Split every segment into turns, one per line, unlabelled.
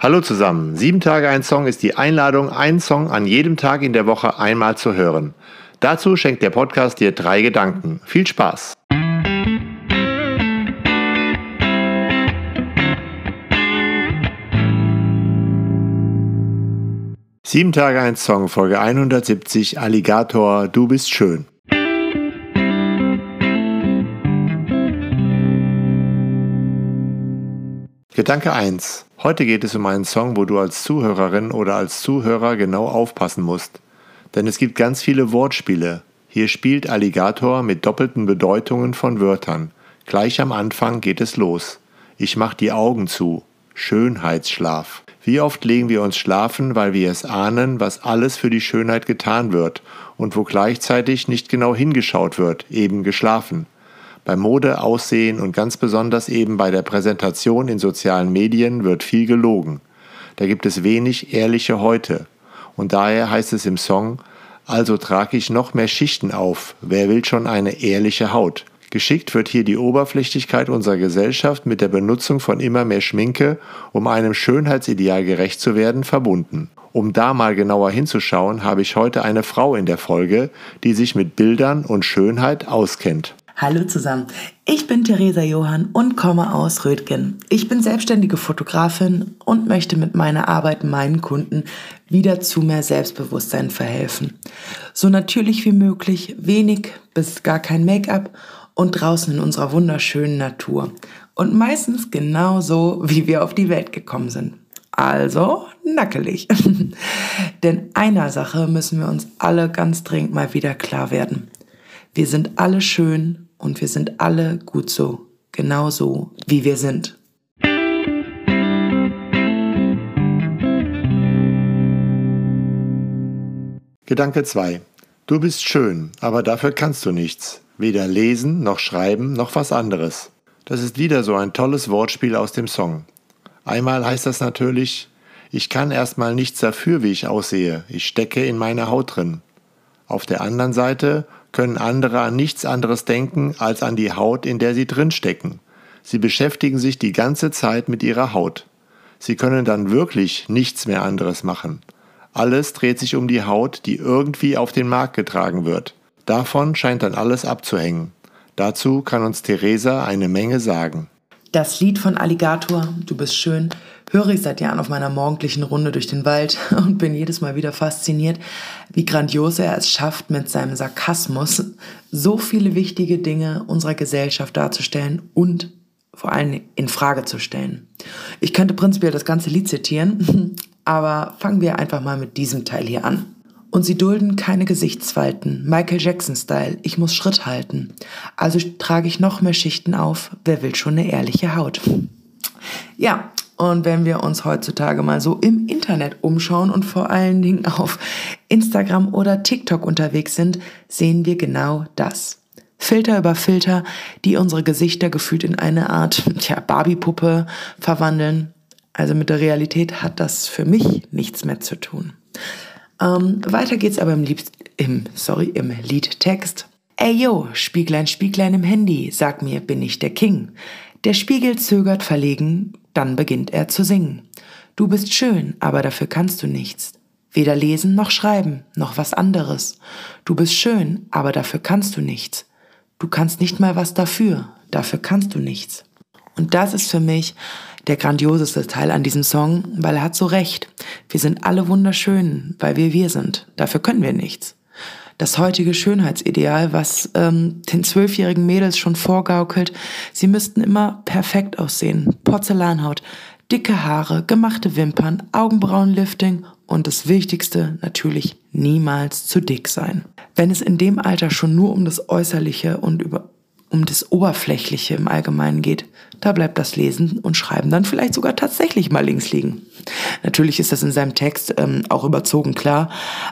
Hallo zusammen. Sieben Tage ein Song ist die Einladung, einen Song an jedem Tag in der Woche einmal zu hören. Dazu schenkt der Podcast dir drei Gedanken. Viel Spaß! Sieben Tage ein Song, Folge 170, Alligator, du bist schön. Gedanke 1. Heute geht es um einen Song, wo du als Zuhörerin oder als Zuhörer genau aufpassen musst. Denn es gibt ganz viele Wortspiele. Hier spielt Alligator mit doppelten Bedeutungen von Wörtern. Gleich am Anfang geht es los. Ich mach die Augen zu. Schönheitsschlaf. Wie oft legen wir uns schlafen, weil wir es ahnen, was alles für die Schönheit getan wird und wo gleichzeitig nicht genau hingeschaut wird, eben geschlafen. Bei Mode, Aussehen und ganz besonders eben bei der Präsentation in sozialen Medien wird viel gelogen. Da gibt es wenig ehrliche Heute. Und daher heißt es im Song, also trage ich noch mehr Schichten auf, wer will schon eine ehrliche Haut? Geschickt wird hier die Oberflächlichkeit unserer Gesellschaft mit der Benutzung von immer mehr Schminke, um einem Schönheitsideal gerecht zu werden, verbunden. Um da mal genauer hinzuschauen, habe ich heute eine Frau in der Folge, die sich mit Bildern und Schönheit auskennt.
Hallo zusammen, ich bin Theresa Johann und komme aus Rötgen. Ich bin selbstständige Fotografin und möchte mit meiner Arbeit meinen Kunden wieder zu mehr Selbstbewusstsein verhelfen. So natürlich wie möglich, wenig bis gar kein Make-up und draußen in unserer wunderschönen Natur. Und meistens genau so, wie wir auf die Welt gekommen sind. Also nackelig. Denn einer Sache müssen wir uns alle ganz dringend mal wieder klar werden. Wir sind alle schön und wir sind alle gut so, genau so, wie wir sind.
Gedanke 2. Du bist schön, aber dafür kannst du nichts. Weder lesen noch schreiben noch was anderes. Das ist wieder so ein tolles Wortspiel aus dem Song. Einmal heißt das natürlich, ich kann erstmal nichts dafür, wie ich aussehe, ich stecke in meiner Haut drin. Auf der anderen Seite können andere an nichts anderes denken als an die Haut, in der sie drin stecken. Sie beschäftigen sich die ganze Zeit mit ihrer Haut. Sie können dann wirklich nichts mehr anderes machen. Alles dreht sich um die Haut, die irgendwie auf den Markt getragen wird. Davon scheint dann alles abzuhängen. Dazu kann uns Theresa eine Menge sagen.
Das Lied von Alligator, Du bist schön, höre ich seit Jahren auf meiner morgendlichen Runde durch den Wald und bin jedes Mal wieder fasziniert, wie grandios er es schafft, mit seinem Sarkasmus so viele wichtige Dinge unserer Gesellschaft darzustellen und vor allem in Frage zu stellen. Ich könnte prinzipiell das ganze Lied zitieren, aber fangen wir einfach mal mit diesem Teil hier an. Und sie dulden keine Gesichtsfalten, Michael Jackson-Style, ich muss Schritt halten. Also trage ich noch mehr Schichten auf, wer will schon eine ehrliche Haut? Ja, und wenn wir uns heutzutage mal so im Internet umschauen und vor allen Dingen auf Instagram oder TikTok unterwegs sind, sehen wir genau das. Filter über Filter, die unsere Gesichter gefühlt in eine Art tja, Barbie-Puppe verwandeln. Also mit der Realität hat das für mich nichts mehr zu tun. Ähm, weiter geht's aber im, Lied, im, sorry, im Liedtext. Ey yo, Spieglein, Spieglein im Handy, sag mir, bin ich der King. Der Spiegel zögert verlegen, dann beginnt er zu singen. Du bist schön, aber dafür kannst du nichts. Weder lesen noch schreiben, noch was anderes. Du bist schön, aber dafür kannst du nichts. Du kannst nicht mal was dafür, dafür kannst du nichts. Und das ist für mich der grandioseste Teil an diesem Song, weil er hat so recht. Wir sind alle wunderschön, weil wir wir sind. Dafür können wir nichts. Das heutige Schönheitsideal, was ähm, den zwölfjährigen Mädels schon vorgaukelt, sie müssten immer perfekt aussehen. Porzellanhaut, dicke Haare, gemachte Wimpern, Augenbrauenlifting und das Wichtigste natürlich niemals zu dick sein. Wenn es in dem Alter schon nur um das Äußerliche und über um das Oberflächliche im Allgemeinen geht, da bleibt das Lesen und Schreiben dann vielleicht sogar tatsächlich mal links liegen. Natürlich ist das in seinem Text ähm, auch überzogen klar,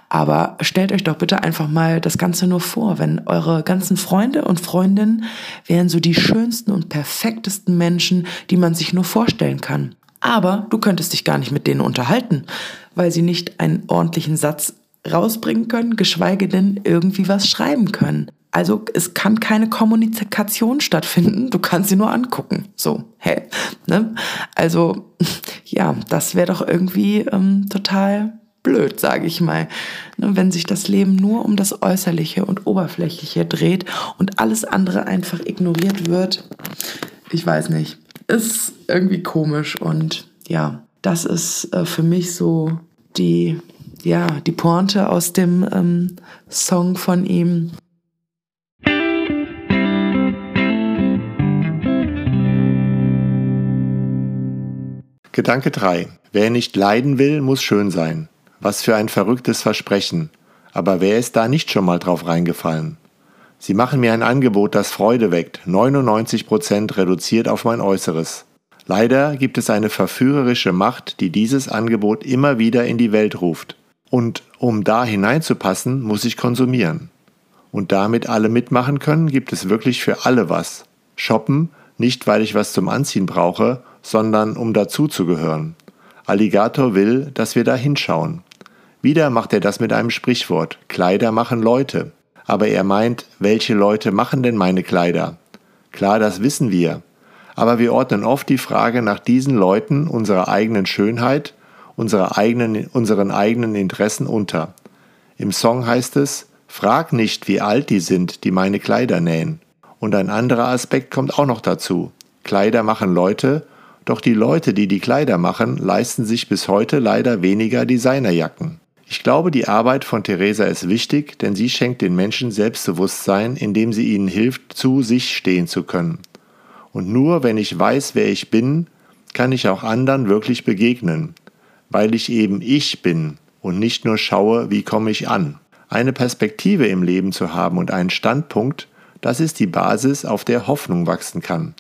aber stellt euch doch bitte einfach mal das Ganze nur vor, wenn eure ganzen Freunde und Freundinnen wären so die schönsten und perfektesten Menschen, die man sich nur vorstellen kann. Aber du könntest dich gar nicht mit denen unterhalten, weil sie nicht einen ordentlichen Satz rausbringen können, geschweige denn irgendwie was schreiben können. Also es kann keine Kommunikation stattfinden, du kannst sie nur angucken. So, hä? Ne? Also ja, das wäre doch irgendwie ähm, total blöd, sage ich mal. Ne, wenn sich das Leben nur um das Äußerliche und Oberflächliche dreht und alles andere einfach ignoriert wird. Ich weiß nicht. Ist irgendwie komisch und ja, das ist äh, für mich so die, ja, die Pointe aus dem ähm, Song von ihm.
Gedanke 3. Wer nicht leiden will, muss schön sein. Was für ein verrücktes Versprechen. Aber wer ist da nicht schon mal drauf reingefallen? Sie machen mir ein Angebot, das Freude weckt, 99% reduziert auf mein Äußeres. Leider gibt es eine verführerische Macht, die dieses Angebot immer wieder in die Welt ruft. Und um da hineinzupassen, muss ich konsumieren. Und damit alle mitmachen können, gibt es wirklich für alle was. Shoppen, nicht weil ich was zum Anziehen brauche, sondern um dazuzugehören. Alligator will, dass wir da hinschauen. Wieder macht er das mit einem Sprichwort. Kleider machen Leute. Aber er meint, welche Leute machen denn meine Kleider? Klar, das wissen wir. Aber wir ordnen oft die Frage nach diesen Leuten unserer eigenen Schönheit, unserer eigenen, unseren eigenen Interessen unter. Im Song heißt es, frag nicht, wie alt die sind, die meine Kleider nähen. Und ein anderer Aspekt kommt auch noch dazu. Kleider machen Leute, doch die Leute, die die Kleider machen, leisten sich bis heute leider weniger Designerjacken. Ich glaube, die Arbeit von Theresa ist wichtig, denn sie schenkt den Menschen Selbstbewusstsein, indem sie ihnen hilft, zu sich stehen zu können. Und nur wenn ich weiß, wer ich bin, kann ich auch anderen wirklich begegnen, weil ich eben ich bin und nicht nur schaue, wie komme ich an. Eine Perspektive im Leben zu haben und einen Standpunkt, das ist die Basis, auf der Hoffnung wachsen kann.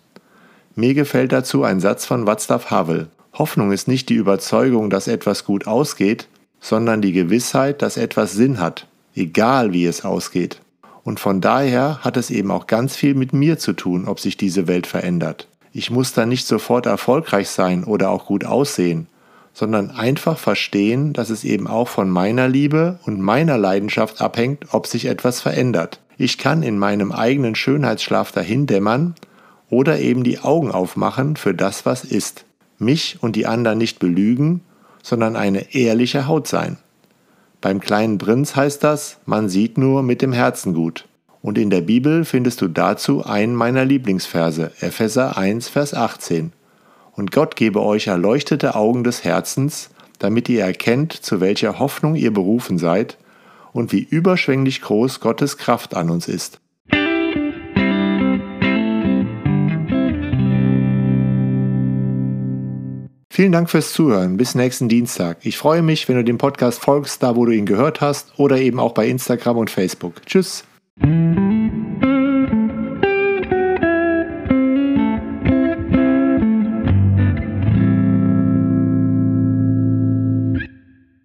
Mir gefällt dazu ein Satz von Václav Havel. Hoffnung ist nicht die Überzeugung, dass etwas gut ausgeht, sondern die Gewissheit, dass etwas Sinn hat, egal wie es ausgeht. Und von daher hat es eben auch ganz viel mit mir zu tun, ob sich diese Welt verändert. Ich muss da nicht sofort erfolgreich sein oder auch gut aussehen, sondern einfach verstehen, dass es eben auch von meiner Liebe und meiner Leidenschaft abhängt, ob sich etwas verändert. Ich kann in meinem eigenen Schönheitsschlaf dahin dämmern oder eben die Augen aufmachen für das, was ist. Mich und die anderen nicht belügen sondern eine ehrliche Haut sein. Beim kleinen Prinz heißt das, man sieht nur mit dem Herzen gut. Und in der Bibel findest du dazu einen meiner Lieblingsverse, Epheser 1, Vers 18. Und Gott gebe euch erleuchtete Augen des Herzens, damit ihr erkennt, zu welcher Hoffnung ihr berufen seid und wie überschwänglich groß Gottes Kraft an uns ist. Vielen Dank fürs Zuhören. Bis nächsten Dienstag. Ich freue mich, wenn du dem Podcast folgst, da wo du ihn gehört hast oder eben auch bei Instagram und Facebook. Tschüss.